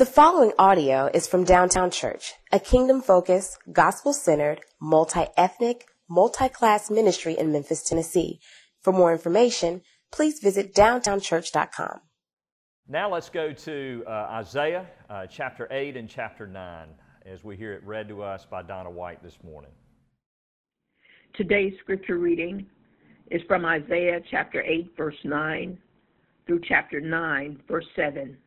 The following audio is from Downtown Church, a kingdom focused, gospel centered, multi ethnic, multi class ministry in Memphis, Tennessee. For more information, please visit downtownchurch.com. Now let's go to uh, Isaiah uh, chapter 8 and chapter 9 as we hear it read to us by Donna White this morning. Today's scripture reading is from Isaiah chapter 8, verse 9 through chapter 9, verse 7.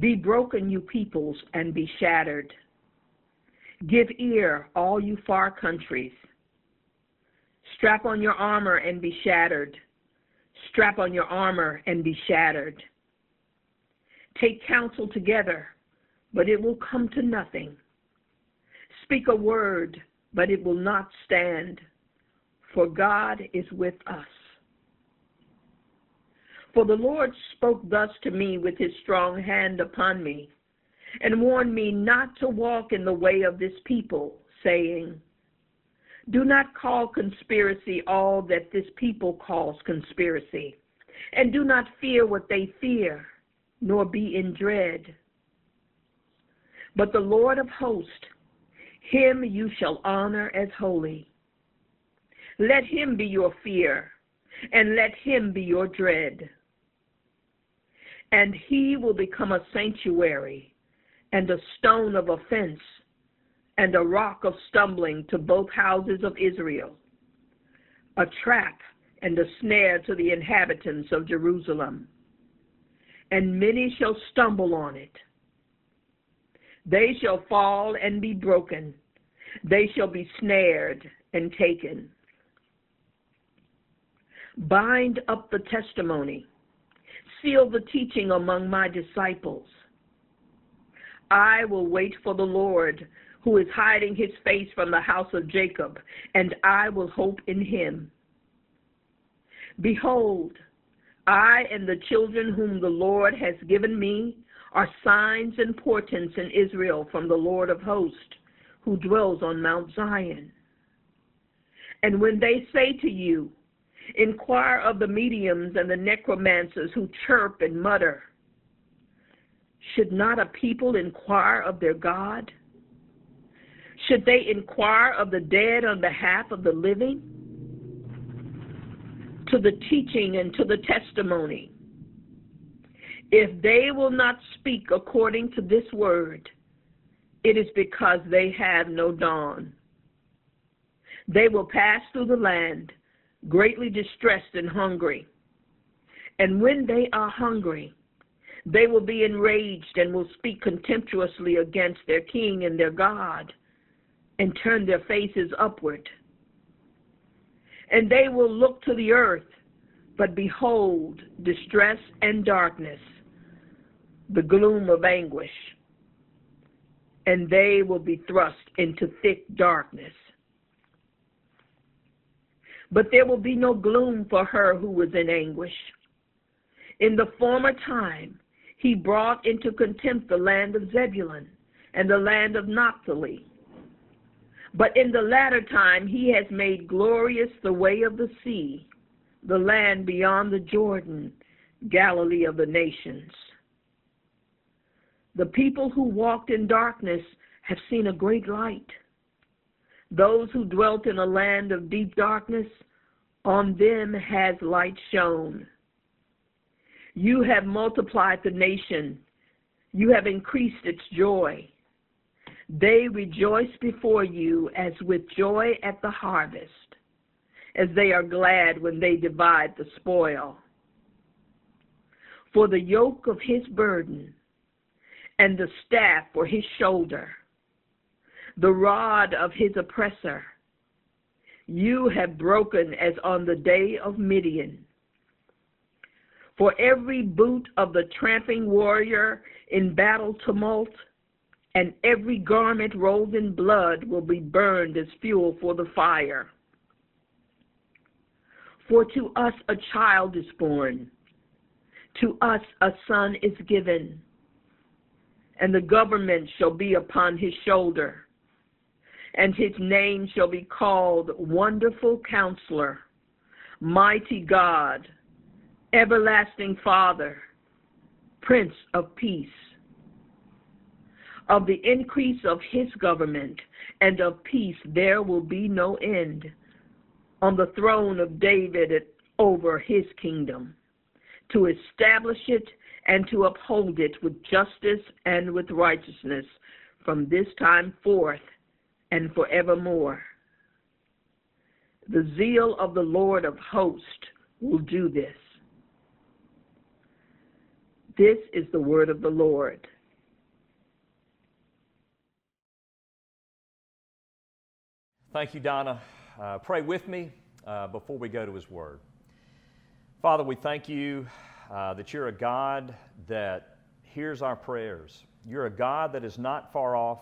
Be broken, you peoples, and be shattered. Give ear, all you far countries. Strap on your armor and be shattered. Strap on your armor and be shattered. Take counsel together, but it will come to nothing. Speak a word, but it will not stand, for God is with us. For the Lord spoke thus to me with his strong hand upon me, and warned me not to walk in the way of this people, saying, Do not call conspiracy all that this people calls conspiracy, and do not fear what they fear, nor be in dread. But the Lord of hosts, him you shall honor as holy. Let him be your fear, and let him be your dread and he will become a sanctuary and a stone of offense and a rock of stumbling to both houses of Israel, a trap and a snare to the inhabitants of Jerusalem. And many shall stumble on it. They shall fall and be broken. They shall be snared and taken. Bind up the testimony seal the teaching among my disciples. I will wait for the Lord, who is hiding his face from the house of Jacob, and I will hope in him. Behold, I and the children whom the Lord has given me are signs and portents in Israel from the Lord of hosts, who dwells on Mount Zion. And when they say to you, Inquire of the mediums and the necromancers who chirp and mutter. Should not a people inquire of their God? Should they inquire of the dead on behalf of the living? To the teaching and to the testimony. If they will not speak according to this word, it is because they have no dawn. They will pass through the land greatly distressed and hungry. And when they are hungry, they will be enraged and will speak contemptuously against their king and their God and turn their faces upward. And they will look to the earth, but behold distress and darkness, the gloom of anguish, and they will be thrust into thick darkness. But there will be no gloom for her who was in anguish. In the former time, he brought into contempt the land of Zebulun and the land of Naphtali. But in the latter time, he has made glorious the way of the sea, the land beyond the Jordan, Galilee of the nations. The people who walked in darkness have seen a great light. Those who dwelt in a land of deep darkness, on them has light shone. You have multiplied the nation, you have increased its joy. They rejoice before you as with joy at the harvest, as they are glad when they divide the spoil. For the yoke of his burden and the staff for his shoulder the rod of his oppressor. You have broken as on the day of Midian. For every boot of the tramping warrior in battle tumult, and every garment rolled in blood will be burned as fuel for the fire. For to us a child is born, to us a son is given, and the government shall be upon his shoulder and his name shall be called Wonderful Counselor, Mighty God, Everlasting Father, Prince of Peace. Of the increase of his government and of peace there will be no end on the throne of David over his kingdom, to establish it and to uphold it with justice and with righteousness from this time forth and forevermore. The zeal of the Lord of hosts will do this. This is the word of the Lord. Thank you, Donna. Uh, pray with me uh, before we go to His Word. Father, we thank you uh, that you're a God that hears our prayers. You're a God that is not far off.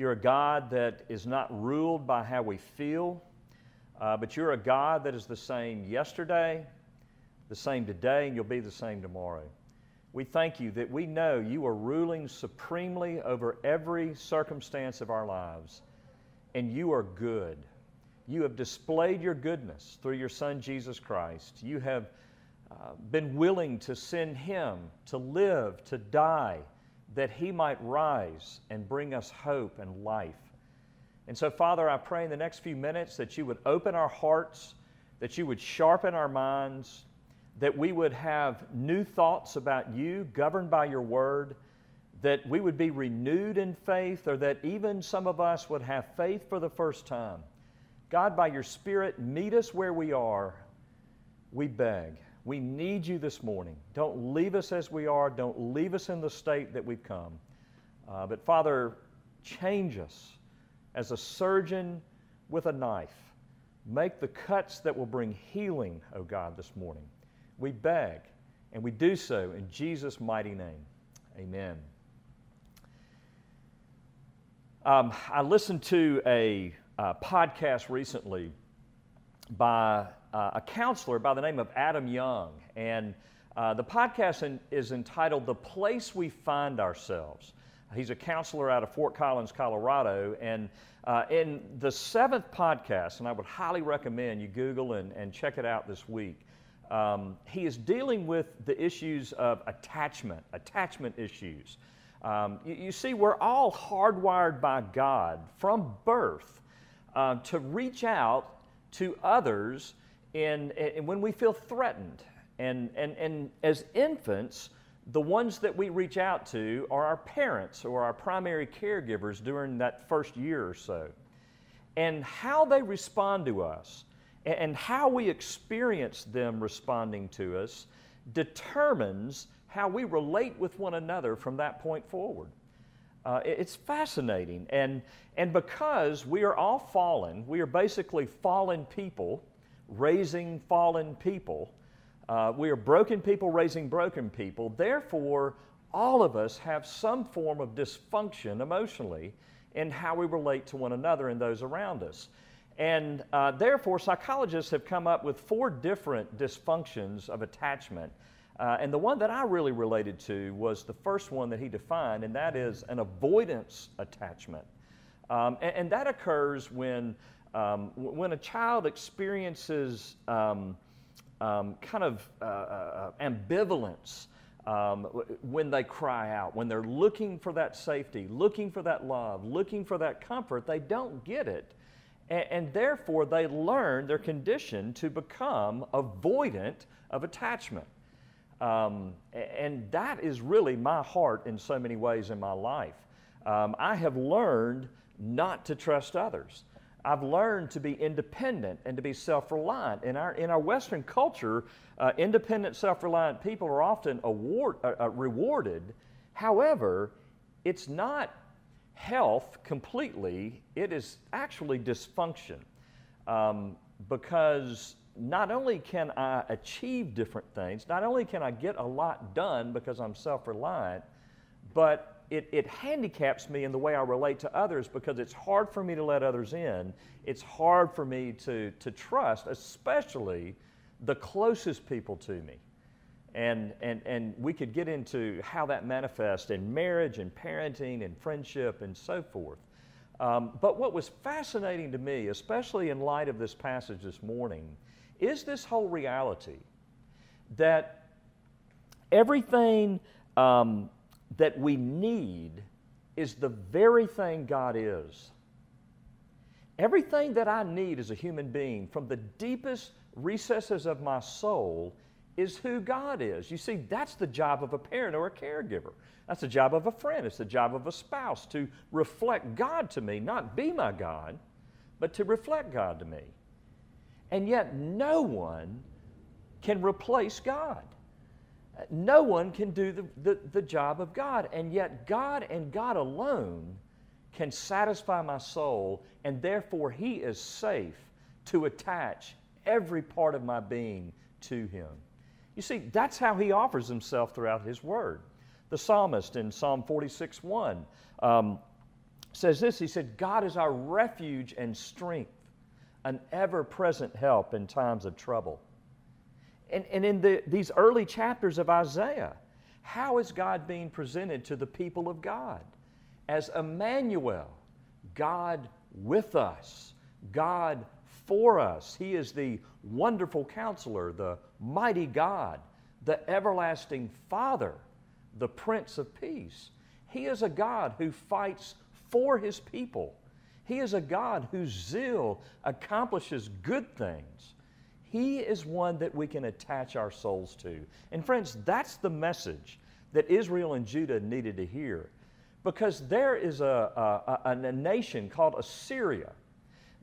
You're a God that is not ruled by how we feel, uh, but you're a God that is the same yesterday, the same today, and you'll be the same tomorrow. We thank you that we know you are ruling supremely over every circumstance of our lives, and you are good. You have displayed your goodness through your Son, Jesus Christ. You have uh, been willing to send Him to live, to die, that He might rise and bring us hope and life. And so, Father, I pray in the next few minutes that you would open our hearts, that you would sharpen our minds, that we would have new thoughts about you governed by your word, that we would be renewed in faith, or that even some of us would have faith for the first time. God, by your Spirit, meet us where we are, we beg. We need you this morning. Don't leave us as we are. Don't leave us in the state that we've come. Uh, but Father, change us as a surgeon with a knife. Make the cuts that will bring healing, O oh God, this morning. We beg, and we do so in Jesus' mighty name. Amen. Um, I listened to a, a podcast recently by uh, a counselor by the name of Adam Young. And uh, the podcast in, is entitled The Place We Find Ourselves. He's a counselor out of Fort Collins, Colorado. And uh, in the seventh podcast, and I would highly recommend you Google and, and check it out this week, um, he is dealing with the issues of attachment, attachment issues. Um, you, you, see, we're all hardwired by God from birth uh, to reach out to others in, when we feel threatened. And, and, and as infants, the ones that we reach out to are our parents or our primary caregivers during that first year or so. And how they respond to us and how we experience them responding to us determines how we relate with one another from that point forward. Uh, it's fascinating. And, and because we are all fallen, we are basically fallen people raising fallen people. Uh, we are broken people raising broken people. Therefore, all of us have some form of dysfunction emotionally in how we relate to one another and those around us. And uh, therefore, psychologists have come up with four different dysfunctions of attachment. Uh, and the one that I really related to was the first one that he defined, and that is an avoidance attachment. Um, and, and, that occurs when um, when a child experiences um, um, kind of uh, uh, uh, ambivalence um, when they cry out, when they're looking for that safety, looking for that love, looking for that comfort, they don't get it. And, and therefore, they learn their condition to become avoidant of attachment. Um, and that is really my heart in so many ways in my life. Um, I have learned not to trust others. I've learned to be independent and to be self reliant. In our, in our Western culture, uh, independent, self reliant people are often award, uh, uh, rewarded. However, it's not health completely, it is actually dysfunction. Um, because not only can I achieve different things, not only can I get a lot done because I'm self reliant, but it, it handicaps me in the way I relate to others because it's hard for me to let others in. It's hard for me to, to trust, especially the closest people to me. And, and, and we could get into how that manifests in marriage and parenting and friendship and so forth. Um, but what was fascinating to me, especially in light of this passage this morning, is this whole reality that everything um, that we need is the very thing God is. Everything that I need as a human being, from the deepest recesses of my soul, is who God is. You see, that's the job of a parent or a caregiver. That's the job of a friend. It's the job of a spouse to reflect God to me, not be my God, but to reflect God to me. And yet, no one can replace God. No one can do the, the, the, job of God. And yet, God and God alone can satisfy my soul, and therefore, He is safe to attach every part of my being to Him. You see, that's how He offers Himself throughout His Word. The psalmist in Psalm 46 1 um, says this He said, God is our refuge and strength, an ever present help in times of trouble. And, and in the, these early chapters of Isaiah, how is God being presented to the people of God? As Emmanuel, God with us, God for us. He is the wonderful counselor, the mighty God, the everlasting Father, the Prince of Peace. He is a God who fights for his people. He is a God whose zeal accomplishes good things. He is one that we can attach our souls to. And friends, that's the message that Israel and Judah needed to hear. Because there is a, a, a, nation called Assyria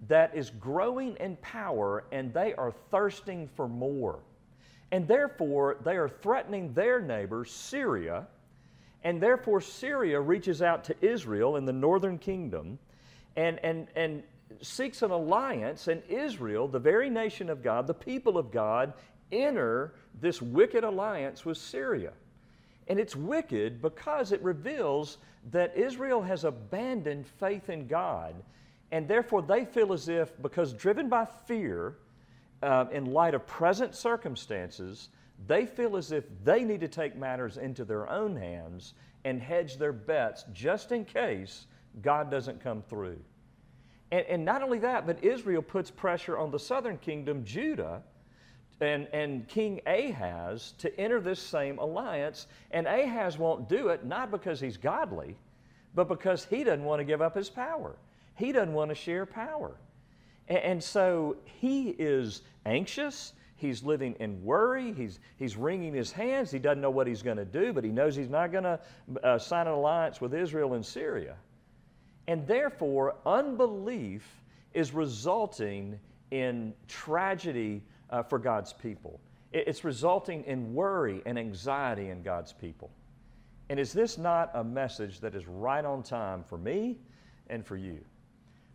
that is growing in power and they are thirsting for more. And therefore, they are threatening their neighbor, Syria. And therefore, Syria reaches out to Israel in the northern kingdom and, and, and seeks an alliance, and Israel, the very nation of God, the people of God, enter this wicked alliance with Syria. And it's wicked because it reveals that Israel has abandoned faith in God, and therefore they feel as if, because driven by fear, uh, in light of present circumstances, they feel as if they need to take matters into their own hands and hedge their bets just in case God doesn't come through. And, and not only that, but Israel puts pressure on the southern kingdom, Judah, and, and King Ahaz to enter this same alliance. And Ahaz won't do it, not because he's godly, but because he doesn't want to give up his power. He doesn't want to share power. And, and so he is anxious. He's living in worry. He's, he's wringing his hands. He doesn't know what he's going to do, but he knows he's not going to uh, sign an alliance with Israel and Syria. And therefore, unbelief is resulting in tragedy uh, for God's people. It's resulting in worry and anxiety in God's people. And is this not a message that is right on time for me and for you?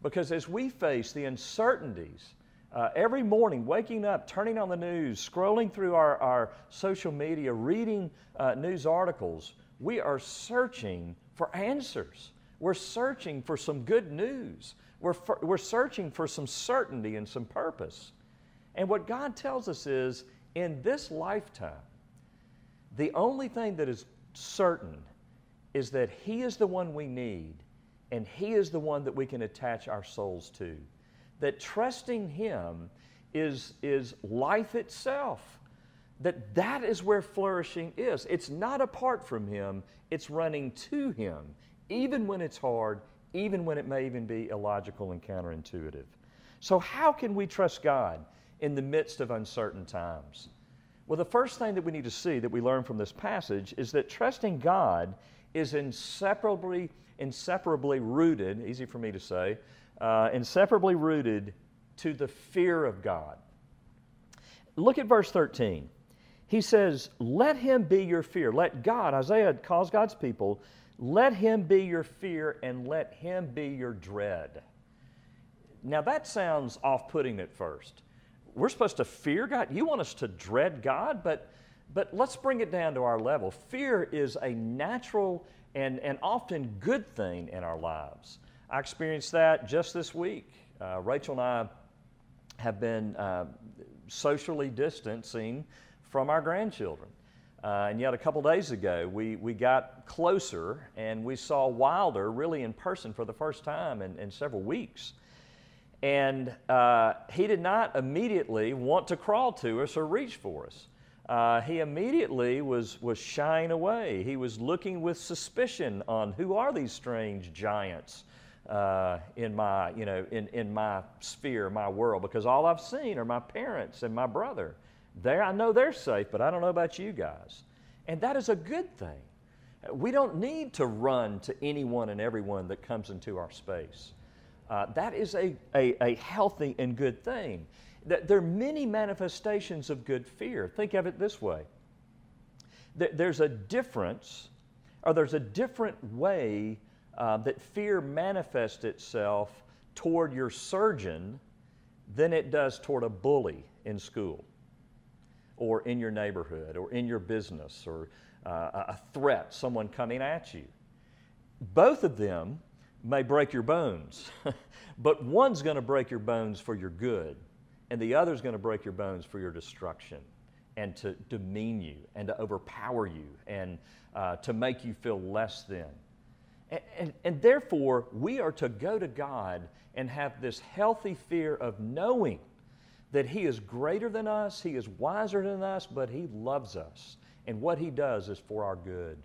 Because as we face the uncertainties, uh, every morning, waking up, turning on the news, scrolling through our, our social media, reading uh, news articles, we are searching for answers. We're searching for some good news. We're, for, we're searching for some certainty and some purpose. And what God tells us is in this lifetime, the only thing that is certain is that He is the one we need and He is the one that we can attach our souls to. That trusting Him is, is life itself. That that is where flourishing is. It's not apart from Him, it's running to Him even when it's hard, even when it may even be illogical and counterintuitive. So, how can we trust God in the midst of uncertain times? Well, the first thing that we need to see that we learn from this passage is that trusting God is inseparably, inseparably rooted, easy for me to say, uh, inseparably rooted to the fear of God. Look at verse 13. He says, Let him be your fear. Let God, Isaiah calls God's people, let him be your fear and let him be your dread. Now that sounds off putting at first. We're supposed to fear God. You want us to dread God, but, but let's bring it down to our level. Fear is a natural and, and often good thing in our lives. I experienced that just this week. Uh, Rachel and I have been uh, socially distancing from our grandchildren. Uh, and yet, a couple days ago, we, we got closer and we saw Wilder really in person for the first time in, in several weeks. And uh, he did not immediately want to crawl to us or reach for us. uh, he immediately was, was shying away. He was looking with suspicion on who are these strange giants uh, in, my, you know, in, in my sphere, my world, because all I've seen are my parents and my brother. There, I know they're safe, but I don't know about you guys. And that is a good thing. We don't need to run to anyone and everyone that comes into our space. Uh, that is a, a, a healthy and good thing. There are many manifestations of good fear. Think of it this way there's a difference, or there's a different way uh, that fear manifests itself toward your surgeon than it does toward a bully in school or in your neighborhood or in your business or uh, a threat, someone coming at you. Both of them may break your bones, but one's going to break your bones for your good and the other is going to break your bones for your destruction and to demean you and to overpower you and uh, to make you feel less than. And, and, and therefore, we are to go to God and have this healthy fear of knowing that He is greater than us, He is wiser than us, but He loves us. And what He does is for our good.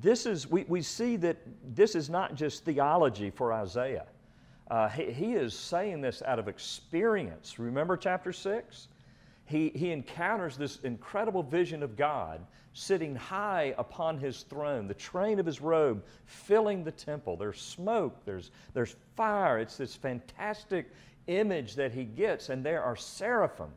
This is, we, we see that this is not just theology for Isaiah. Uh, he, he, is saying this out of experience. Remember chapter 6? He, he encounters this incredible vision of God sitting high upon his throne, the train of his robe filling the temple. There's smoke, there's, there's fire. It's this fantastic image that he gets, and there are seraphim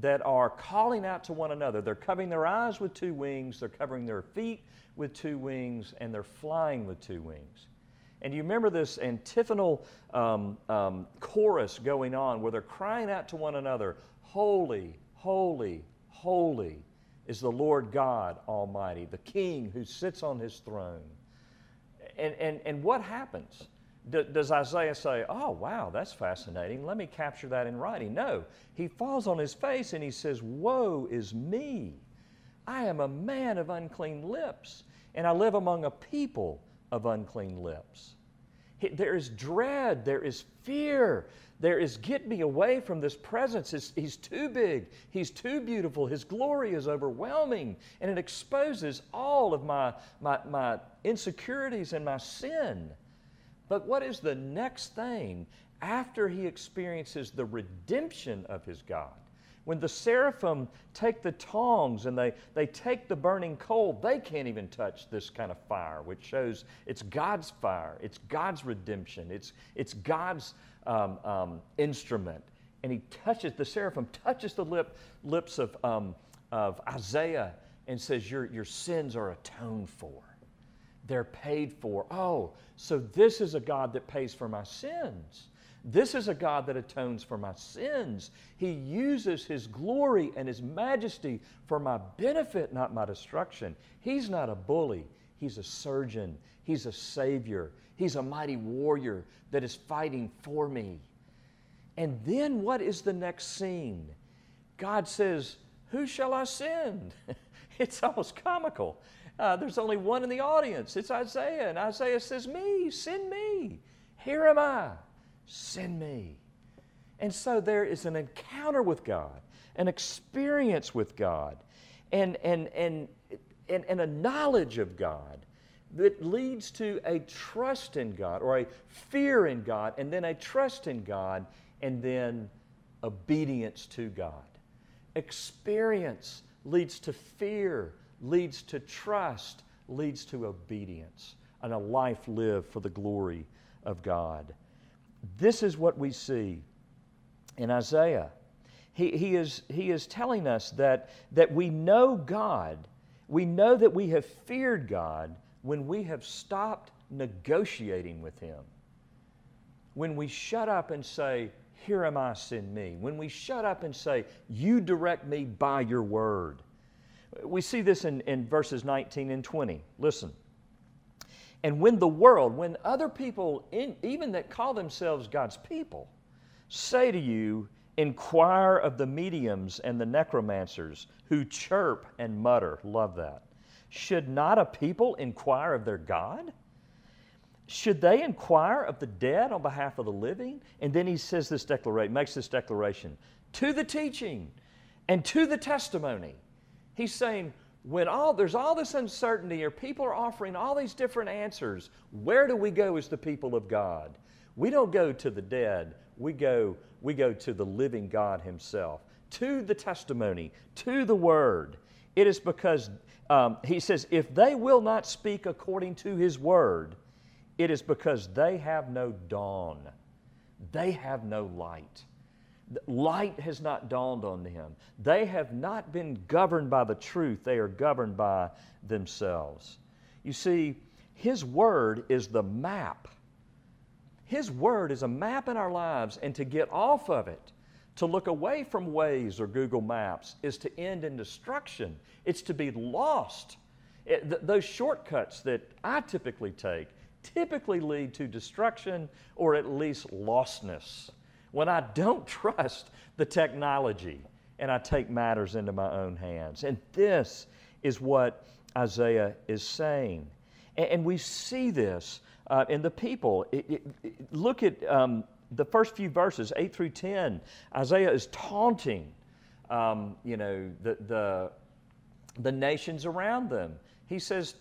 that are calling out to one another. They're covering their eyes with two wings, they're covering their feet with two wings, and they're flying with two wings. And you remember this antiphonal um, um, chorus going on where they're crying out to one another, Holy, holy, holy is the Lord God Almighty, the King who sits on his throne. And, and, and what happens? Does Isaiah say, Oh, wow, that's fascinating. Let me capture that in writing? No. He falls on his face and he says, Woe is me. I am a man of unclean lips, and I live among a people of unclean lips. There is dread, there is fear, there is get me away from this presence. He's, he's, too big, he's too beautiful, his glory is overwhelming, and it exposes all of my, my, my insecurities and my sin. But what is the next thing after he experiences the redemption of his God? When the seraphim take the tongs and they, they take the burning coal, they can't even touch this kind of fire, which shows it's God's fire, it's God's redemption, it's, it's God's um, um, instrument. And he touches, the seraphim touches the lip, lips of, um, of Isaiah and says, your, your sins are atoned for. They're paid for. Oh, so this is a God that pays for my sins. This is a God that atones for my sins. He uses His glory and His majesty for my benefit, not my destruction. He's not a bully, He's a surgeon, He's a Savior, He's a mighty warrior that is fighting for me. And then what is the next scene? God says, Who shall I send? it's almost comical. Uh, there's only one in the audience. It's Isaiah. And Isaiah says, Me, send me. Here am I send me. And so there is an encounter with God, an experience with God, and, and, and, and, and a knowledge of God that leads to a trust in God or a fear in God, and then a trust in God, and then obedience to God. Experience leads to fear, leads to trust, leads to obedience, and a life lived for the glory of God. This is what we see in Isaiah. He, he, is, he is telling us that, that we know God, we know that we have feared God when we have stopped negotiating with Him. When we shut up and say, Here am I, send me. When we shut up and say, You direct me by your word. We see this in, in verses 19 and 20. Listen. And when the world, when other people, in, even that call themselves God's people, say to you, Inquire of the mediums and the necromancers who chirp and mutter. Love that. Should not a people inquire of their God? Should they inquire of the dead on behalf of the living? And then he says this declaration, makes this declaration to the teaching And to the testimony, he's saying, when all there's all this uncertainty or people are offering all these different answers, where do we go as the people of God? We don't go to the dead. We go we go to the living God himself, to the testimony, to the word. It is because um, he says, if they will not speak according to his word, it is because they have no dawn. They have no light. Light has not dawned on them. They have not been governed by the truth, they are governed by themselves. You see, His Word is the map. His Word is a map in our lives, and to get off of it, to look away from Waze or Google Maps, is to end in destruction. It's to be lost. It, th- those shortcuts that I typically take typically lead to destruction or at least lostness when I don't trust the technology and I take matters into my own hands. And this is what Isaiah is saying. And, and we see this uh, in the people. It, it, it, look at um, the first few verses, 8 through 10. Isaiah is taunting, um, you know, the, the, the nations around them. He says,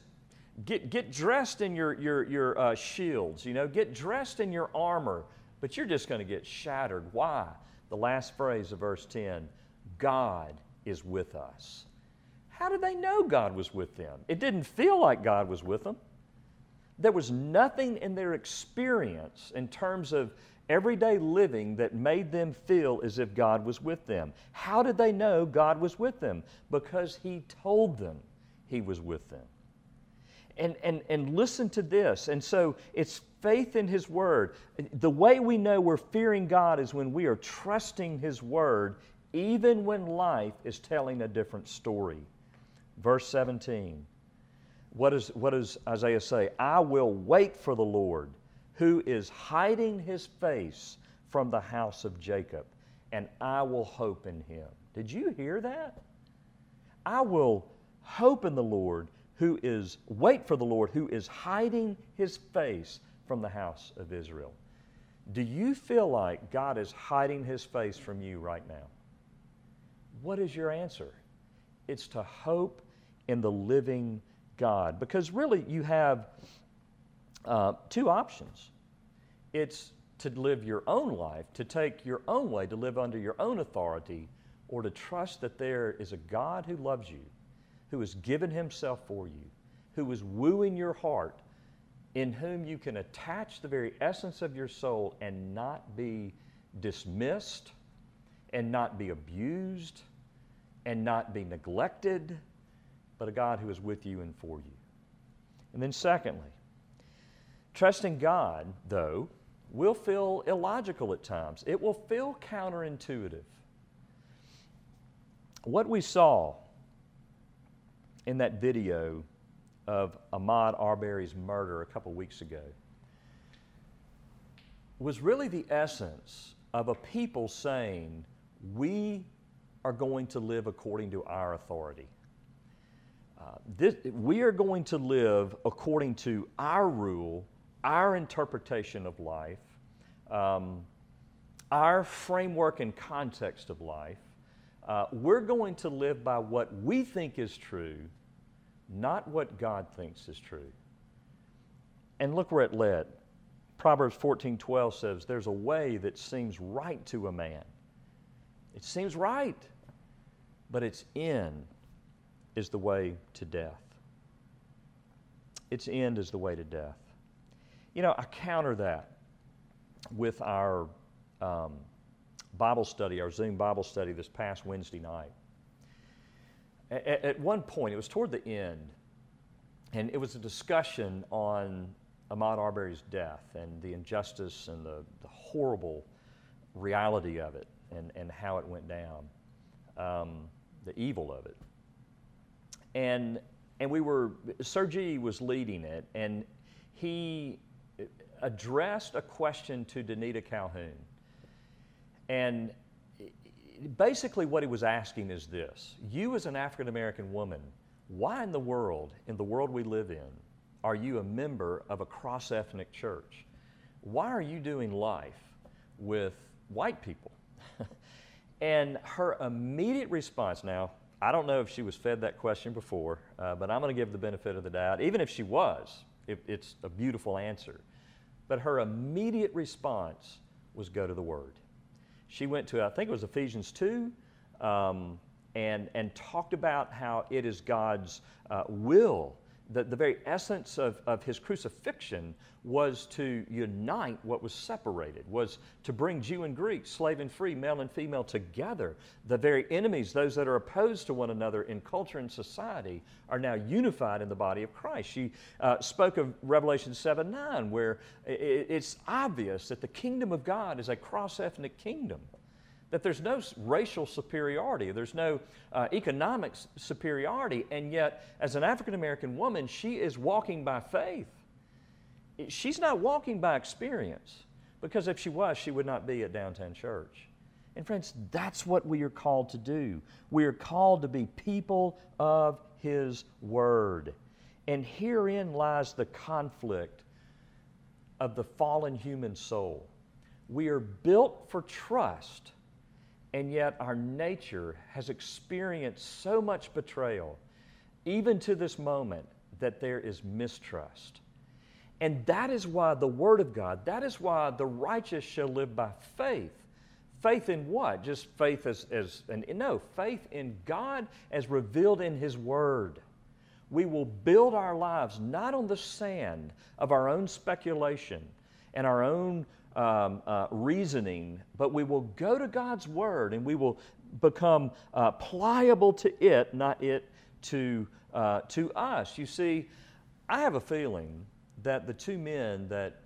get, get dressed in your, your, your uh, shields, you know, get dressed in your armor but you're just going to get shattered. Why? The last phrase of verse 10 God is with us. How did they know God was with them? It didn't feel like God was with them. There was nothing in their experience in terms of everyday living that made them feel as if God was with them. How did they know God was with them? Because He told them He was with them. And, and, and listen to this. And so it's faith in His Word. The way we know we're fearing God is when we are trusting His Word, even when life is telling a different story. Verse 17. What, is, what does Isaiah say? I will wait for the Lord, who is hiding his face from the house of Jacob, and I will hope in him. Did you hear that? I will hope in the Lord, who is, wait for the Lord, who is hiding his face from the house of Israel. Do you feel like God is hiding his face from you right now? What is your answer? It's to hope in the living God. Because really, you have uh, two options it's to live your own life, to take your own way, to live under your own authority, or to trust that there is a God who loves you, who has given himself for you, who is wooing your heart in whom you can attach the very essence of your soul and not be dismissed and not be abused and not be neglected, but a God who is with you and for you. And then, secondly, trusting God, though, will feel illogical at times. It will feel counterintuitive. What we saw in that video of Ahmaud Arbery's murder a couple weeks ago was really the essence of a people saying, We are going to live according to our authority. Uh, this, we are going to live according to our rule, our interpretation of life, um, our framework and context of life. Uh, we're going to live by what we think is true not what God thinks is true. And look where it led. Proverbs 14:12 says, "There's a way that seems right to a man. It seems right, but its end is the way to death. Its end is the way to death." You know, I counter that with our um, Bible study, our Zoom Bible study this past Wednesday night. At, at one point, it was toward the end, and it was a discussion on Ahmaud Arbery's death and the injustice and the, the horrible reality of it and, and how it went down, um, the evil of it. And, and we were, Sergi was leading it, and he addressed a question to Danita Calhoun. And basically, what he was asking is this You, as an African American woman, why in the world, in the world we live in, are you a member of a cross ethnic church? Why are you doing life with white people? And her immediate response now, I don't know if she was fed that question before, uh, but I'm going to give the benefit of the doubt. Even if she was, it, it's a beautiful answer. But her immediate response was go to the Word. She went to, I think it was Ephesians 2, um, and, and talked about how it is God's uh, will the, the very essence of, of his crucifixion was to unite what was separated, was to bring Jew and Greek, slave and free, male and female together. The very enemies, those that are opposed to one another in culture and society, are now unified in the body of Christ. She uh, spoke of Revelation 7 9, where it, it's obvious that the kingdom of God is a cross ethnic kingdom that there's no racial superiority, there's no uh, economic superiority, and yet, as an African American woman, she is walking by faith. She's not walking by experience, because if she was, she would not be at downtown church. And, friends, that's what we are called to do. We are called to be people of His Word. And herein lies the conflict of the fallen human soul. We are built for trust and yet our nature has experienced so much betrayal, even to this moment, that there is mistrust. And that is why the Word of God, that is why the righteous shall live by faith. Faith in what? Just faith as, as an, no, faith in God as revealed in His Word. We will build our lives not on the sand of our own speculation and our own um, uh, reasoning, but we will go to God's Word and we will become uh, pliable to it, not it to, uh, to us. You see, I have a feeling that the two men that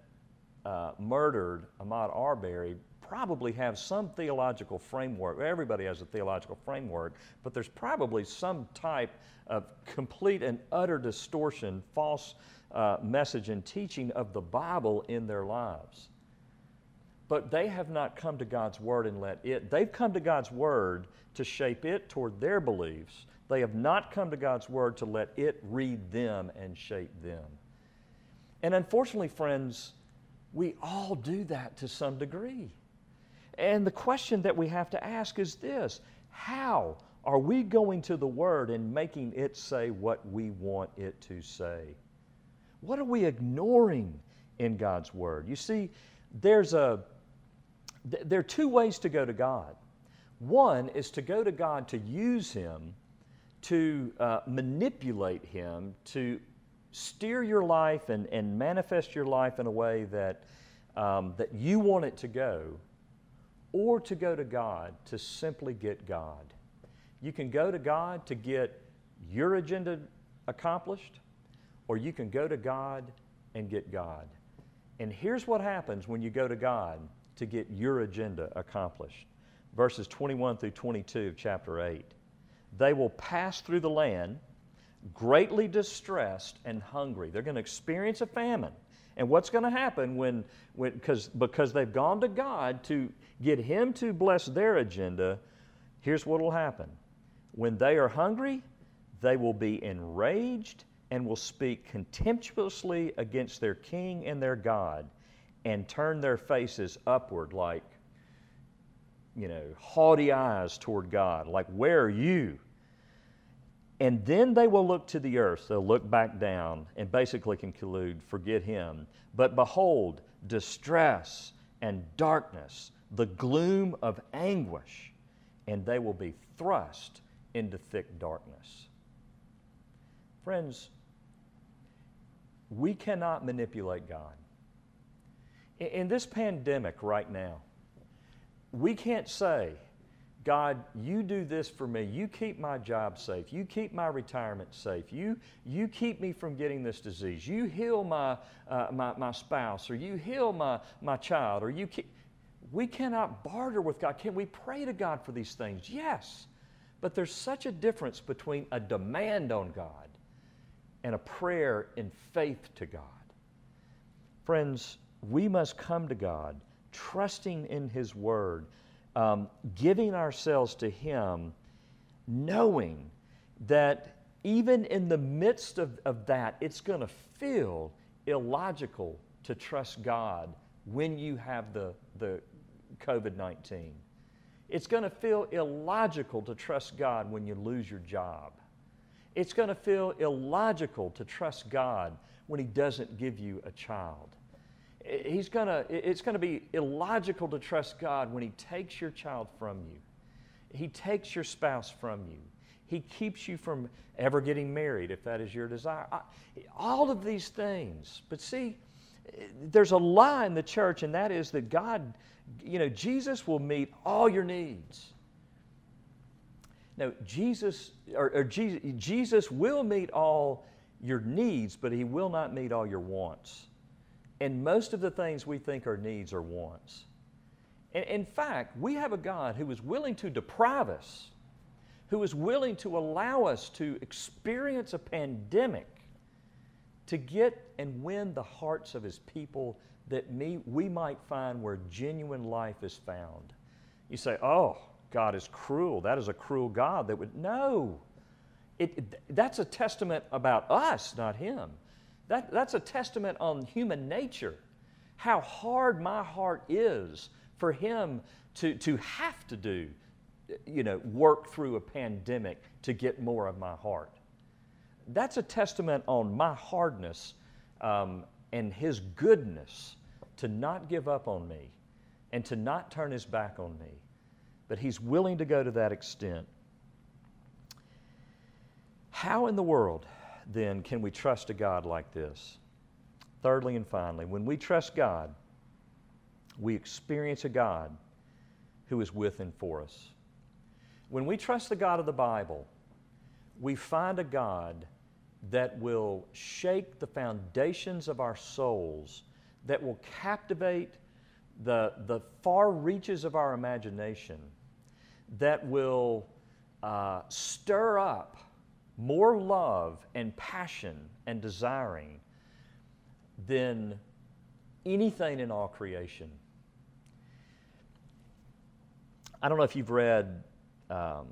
uh, murdered Ahmaud Arbery probably have some theological framework. Everybody has a theological framework, but there's probably some type of complete and utter distortion, false uh, message and teaching of the Bible in their lives but they have not come to God's Word and let it. They've come to God's Word to shape it toward their beliefs. They have not come to God's Word to let it read them and shape them. And unfortunately, friends, we all do that to some degree. And the question that we have to ask is this How are we going to the Word and making it say what we want it to say? What are we ignoring in God's Word? You see, there's a there are two ways to go to God. One is to go to God to use Him, to uh, manipulate Him, to steer your life and, and manifest your life in a way that, um, that you want it to go, or to go to God to simply get God. You can go to God to get your agenda accomplished, or you can go to God and get God. And here's what happens when you go to God to get your agenda accomplished. Verses 21 through 22 of chapter 8. They will pass through the land greatly distressed and hungry. They're going to experience a famine. And what's going to happen when, when because, because they've gone to God to get Him to bless their agenda, here's what will happen. When they are hungry, they will be enraged and will speak contemptuously against their king and their God and turn their faces upward like, you know, haughty eyes toward God, like, Where are you? And then they will look to the earth. They'll look back down and basically conclude, Forget him. But behold, distress and darkness, the gloom of anguish, and they will be thrust into thick darkness. Friends, we cannot manipulate God. In this pandemic right now, we can't say, God, you do this for me. You keep my job safe. You keep my retirement safe. You, you keep me from getting this disease. You heal my, uh, my, my spouse, or you heal my, my child, or you keep. We cannot barter with God. Can we pray to God for these things? Yes. But there's such a difference between a demand on God and a prayer in faith to God. Friends, we must come to God trusting in His Word, um, giving ourselves to Him, knowing that even in the midst of, of that, it's going to feel illogical to trust God when you have the, the COVID 19. It's going to feel illogical to trust God when you lose your job. It's going to feel illogical to trust God when He doesn't give you a child. He's gonna, it's going to be illogical to trust God when He takes your child from you. He takes your spouse from you. He keeps you from ever getting married if that is your desire. All of these things. But see, there's a lie in the church, and that is that God, you know, Jesus will meet all your needs. No, Jesus, or, or Jesus, Jesus will meet all your needs, but He will not meet all your wants. And most of the things we think are needs are wants. And in fact, we have a God who is willing to deprive us, who is willing to allow us to experience a pandemic to get and win the hearts of His people that me, we might find where genuine life is found. You say, oh, God is cruel. That is a cruel God that would. No. It, it, that's a testament about us, not Him. That, that's a testament on human nature. How hard my heart is for Him to, to have to do, you know, work through a pandemic to get more of my heart. That's a testament on my hardness um, and His goodness to not give up on me and to not turn His back on me but he's willing to go to that extent. How in the world, then, can we trust a God like this? Thirdly and finally, when we trust God, we experience a God who is with and for us. When we trust the God of the Bible, we find a God that will shake the foundations of our souls, that will captivate the, the far reaches of our imagination, that will uh, stir up more love and passion and desiring than anything in all creation. I don't know if you've read um,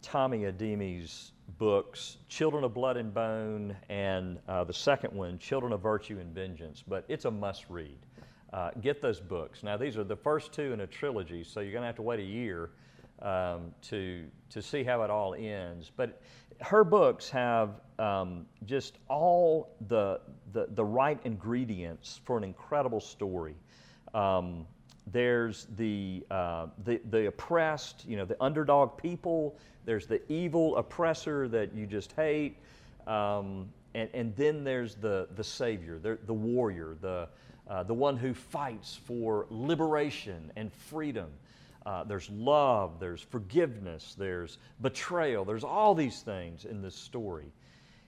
Tomi Adeyemi's books, Children of Blood and Bone, and uh, the second one, Children of Virtue and Vengeance, but it's a must read. Uh, get those books. Now, these are the first two in a trilogy, so you're going to have to wait a year um, to, to see how it all ends. But her books have um, just all the, the, the, right ingredients for an incredible story. Um, there's the, uh, the, the oppressed, you know, the underdog people. There's the evil oppressor that you just hate. Um, and, and then there's the, the savior, the, the warrior, the, uh, the one who fights for liberation and freedom. Uh, there's love, there's forgiveness, there's betrayal, there's all these things in this story.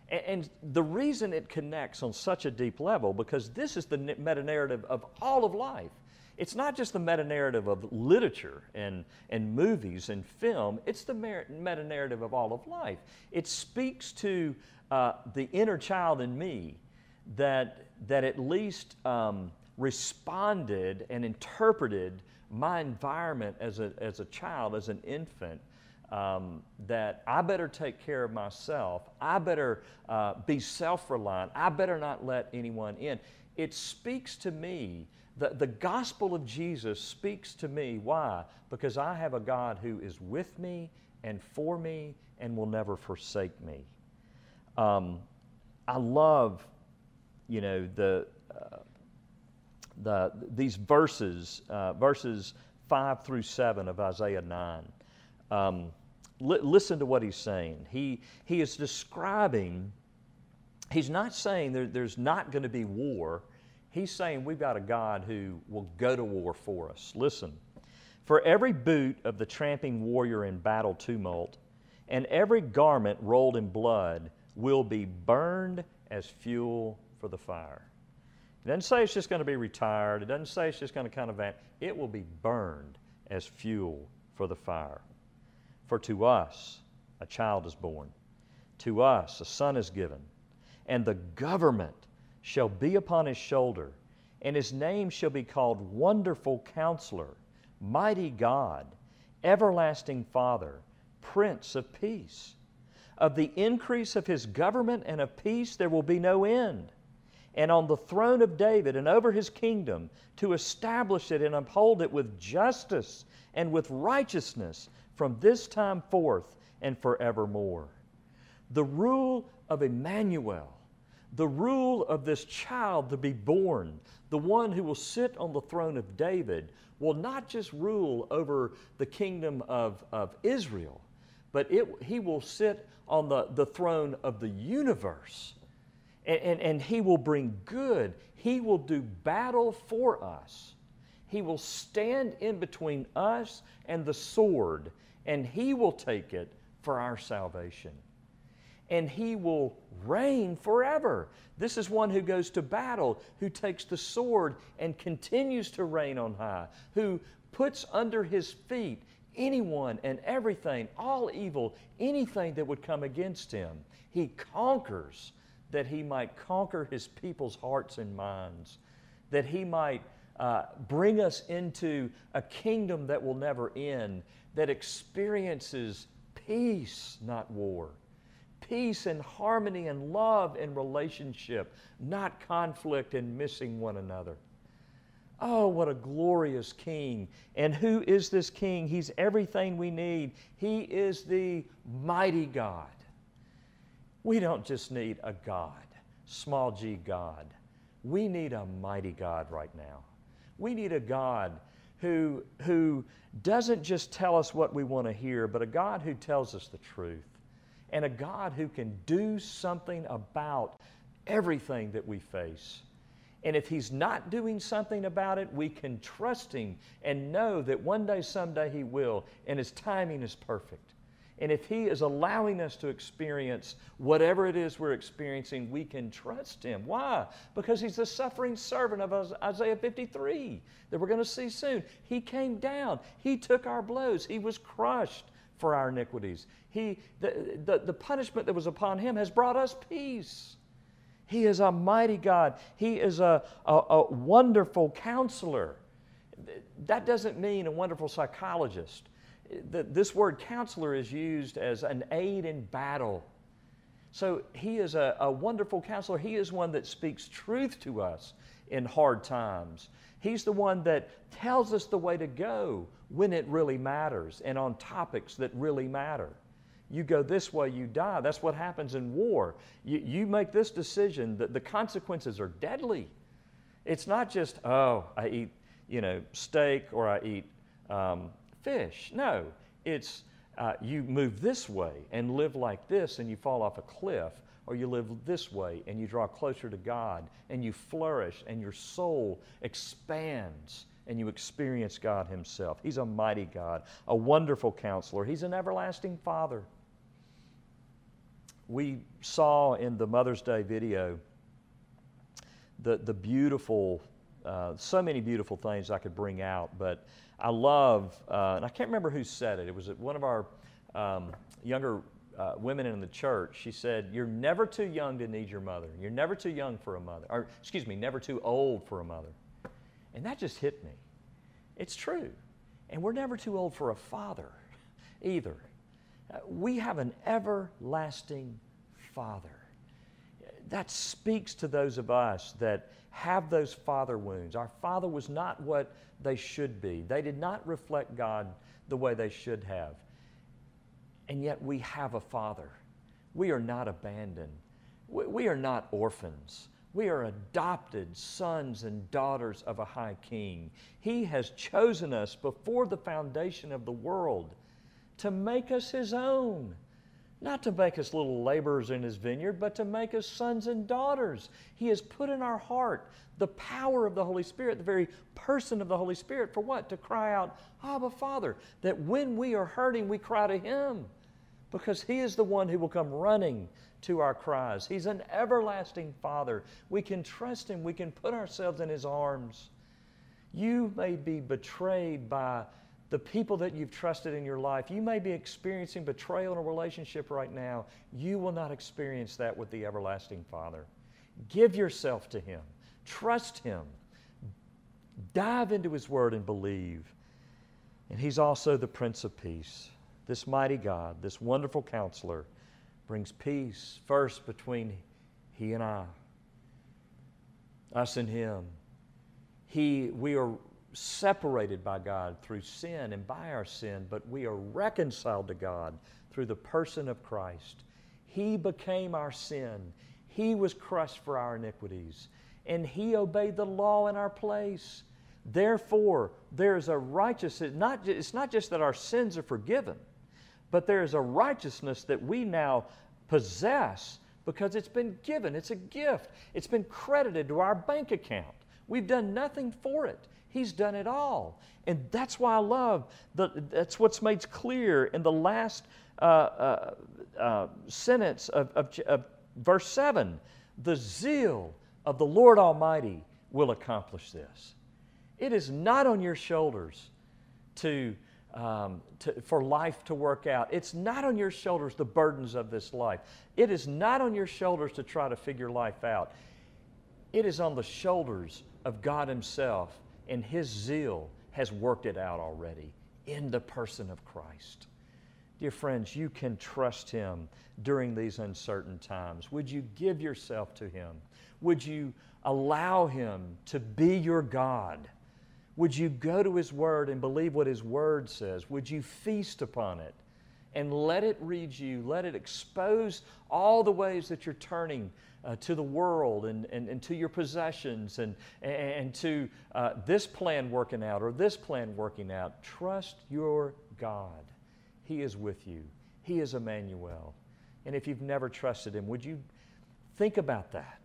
And, and the reason it connects on such a deep level, because this is the meta narrative of all of life. It's not just the meta narrative of literature and, and movies and film, it's the meta narrative of all of life. It speaks to uh, the inner child in me that, that at least um, responded and interpreted my environment as a, as a child, as an infant, um, that I better take care of myself. I better uh, be self reliant. I better not let anyone in. It speaks to me. The, the gospel of Jesus speaks to me. Why? Because I have a God who is with me and for me and will never forsake me. Um, I love, you know, the, uh, the, these verses, uh, verses 5 through 7 of Isaiah 9. Um, li- listen to what he's saying. He, he is describing, he's not saying there, there's not going to be war. He's saying we've got a God who will go to war for us. Listen. For every boot of the tramping warrior in battle tumult, and every garment rolled in blood will be burned as fuel for the fire. It doesn't say it's just going to be retired. It doesn't say it's just going to kind of vanish. It will be burned as fuel for the fire. For to us a child is born, to us a son is given, and the government shall be upon his shoulder, and his name shall be called Wonderful Counselor, Mighty God, Everlasting Father, Prince of Peace. Of the increase of his government and of peace there will be no end and on the throne of David and over his kingdom to establish it and uphold it with justice and with righteousness from this time forth and forevermore. The rule of Emmanuel, the rule of this child to be born, the one who will sit on the throne of David, will not just rule over the kingdom of, of Israel, but it, he will sit on the, the throne of the universe. And, and, and he will bring good. He will do battle for us. He will stand in between us and the sword, and he will take it for our salvation. And he will reign forever. This is one who goes to battle, who takes the sword and continues to reign on high, who puts under his feet anyone and everything, all evil, anything that would come against him. He conquers that he might conquer his people's hearts and minds, that he might uh, bring us into a kingdom that will never end, that experiences peace, not war. Peace and harmony and love and relationship, not conflict and missing one another. Oh, what a glorious king. And who is this king? He's everything we need. He is the mighty God. We don't just need a God, small g God. We need a mighty God right now. We need a God who, who doesn't just tell us what we want to hear, but a God who tells us the truth. And a God who can do something about everything that we face. And if He's not doing something about it, we can trust Him and know that one day, someday He will, and His timing is perfect. And if He is allowing us to experience whatever it is we're experiencing, we can trust Him. Why? Because He's the suffering servant of Isaiah 53 that we're going to see soon. He came down, He took our blows, He was crushed for our iniquities. He, the, the, the punishment that was upon Him has brought us peace. He is a mighty God. He is a, a, a, wonderful counselor. That doesn't mean a wonderful psychologist. This word counselor is used as an aid in battle. So he is a, a wonderful counselor. He is one that speaks truth to us in hard times. He's the one that tells us the way to go when it really matters and on topics that really matter. You go this way, you die. That's what happens in war. You, you make this decision, the, the consequences are deadly. It's not just, oh, I eat, you know, steak or I eat um, fish. No, it's uh, you move this way and live like this and you fall off a cliff, or you live this way and you draw closer to God and you flourish and your soul expands and you experience God Himself. He's a mighty God, a wonderful counselor. He's an everlasting Father. We saw in the Mother's Day video the, the beautiful, uh, so many beautiful things I could bring out, but I love, uh, and I can't remember who said it. It was one of our um, younger uh, women in the church. She said, You're never too young to need your mother. You're never too young for a mother. Or, excuse me, never too old for a mother. And that just hit me. It's true. And we're never too old for a father either. Uh, we have an everlasting Father. That speaks to those of us that have those father wounds. Our father was not what they should be, they did not reflect God the way they should have. And yet we have a father. We are not abandoned, we are not orphans. We are adopted sons and daughters of a high king. He has chosen us before the foundation of the world to make us His own. Not to make us little laborers in His vineyard, but to make us sons and daughters. He has put in our heart the power of the Holy Spirit, the very person of the Holy Spirit, for what? To cry out, Abba, Father. That when we are hurting, we cry to Him because He is the one who will come running to our cries. He's an everlasting Father. We can trust Him, we can put ourselves in His arms. You may be betrayed by the people that you've trusted in your life. You may be experiencing betrayal in a relationship right now. You will not experience that with the everlasting Father. Give yourself to Him, trust Him, dive into His Word and believe. And He's also the Prince of Peace, this mighty God, this wonderful counselor brings peace first between He and I. us and Him. He, we are separated by God through sin and by our sin, but we are reconciled to God through the person of Christ. He became our sin. He was crushed for our iniquities, and He obeyed the law in our place. Therefore, there's a righteousness. Not, it's not just that our sins are forgiven, but there is a righteousness that we now possess because it's been given. It's a gift. It's been credited to our bank account. We've done nothing for it. He's done it all. And that's why I love, the, that's what's made clear in the last uh, uh, uh, sentence of, of, of verse 7 the zeal of the Lord Almighty will accomplish this. It is not on your shoulders to, um, to, for life to work out. It's not on your shoulders the burdens of this life. It is not on your shoulders to try to figure life out. It is on the shoulders of God Himself, and His zeal has worked it out already in the person of Christ. Dear friends, you can trust Him during these uncertain times. Would you give yourself to Him? Would you allow Him to be your God? Would you go to His Word and believe what His Word says? Would you feast upon it and let it read you? Let it expose all the ways that you're turning uh, to the world and, and, and to your possessions and, and to uh, this plan working out or this plan working out. Trust your God. He is with you, He is Emmanuel. And if you've never trusted Him, would you think about that?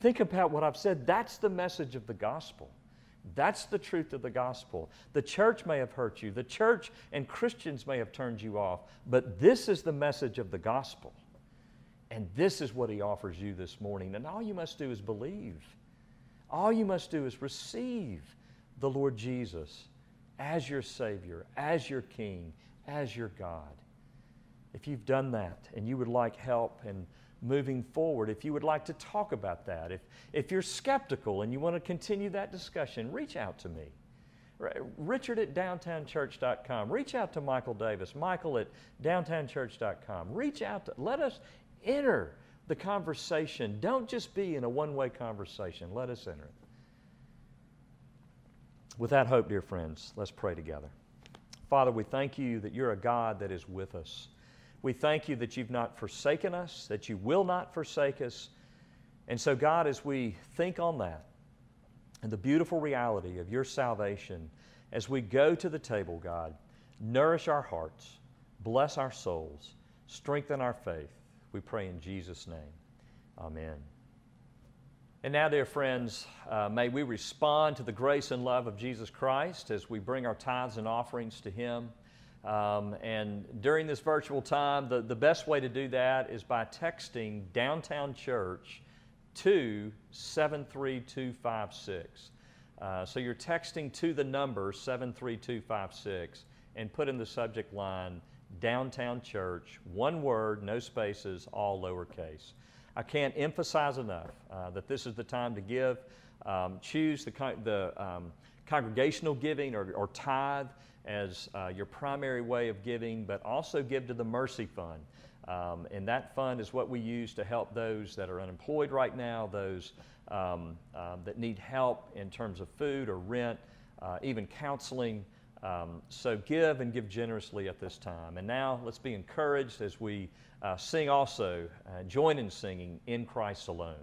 Think about what I've said. That's the message of the gospel. That's the truth of the gospel. The church may have hurt you, the church and Christians may have turned you off, but this is the message of the gospel. And this is what he offers you this morning. And all you must do is believe. All you must do is receive the Lord Jesus as your Savior, as your King, as your God. If you've done that and you would like help and moving forward. If you would like to talk about that, if, if you're skeptical and you want to continue that discussion, reach out to me. Richard at downtownchurch.com. Reach out to Michael Davis, Michael at downtownchurch.com. Reach out to, let us enter the conversation. Don't just be in a one way conversation. Let us enter it. With that hope, dear friends, let's pray together. Father, we thank you that you're a God that is with us. We thank you that you've not forsaken us, that you will not forsake us. And so, God, as we think on that and the beautiful reality of your salvation, as we go to the table, God, nourish our hearts, bless our souls, strengthen our faith. We pray in Jesus' name. Amen. And now, dear friends, uh, may we respond to the grace and love of Jesus Christ as we bring our tithes and offerings to Him. Um, and during this virtual time, the, the best way to do that is by texting Downtown Church to 73256. Uh, so you're texting to the number 73256 and put in the subject line Downtown Church, one word, no spaces, all lowercase. I can't emphasize enough uh, that this is the time to give. Um, choose the, the um, congregational giving or, or tithe as uh, your primary way of giving, but also give to the Mercy Fund. Um, and that fund is what we use to help those that are unemployed right now, those um, um, that need help in terms of food or rent, uh, even counseling. Um, so give and give generously at this time. And now let's be encouraged as we uh, sing also, uh, join in singing In Christ Alone.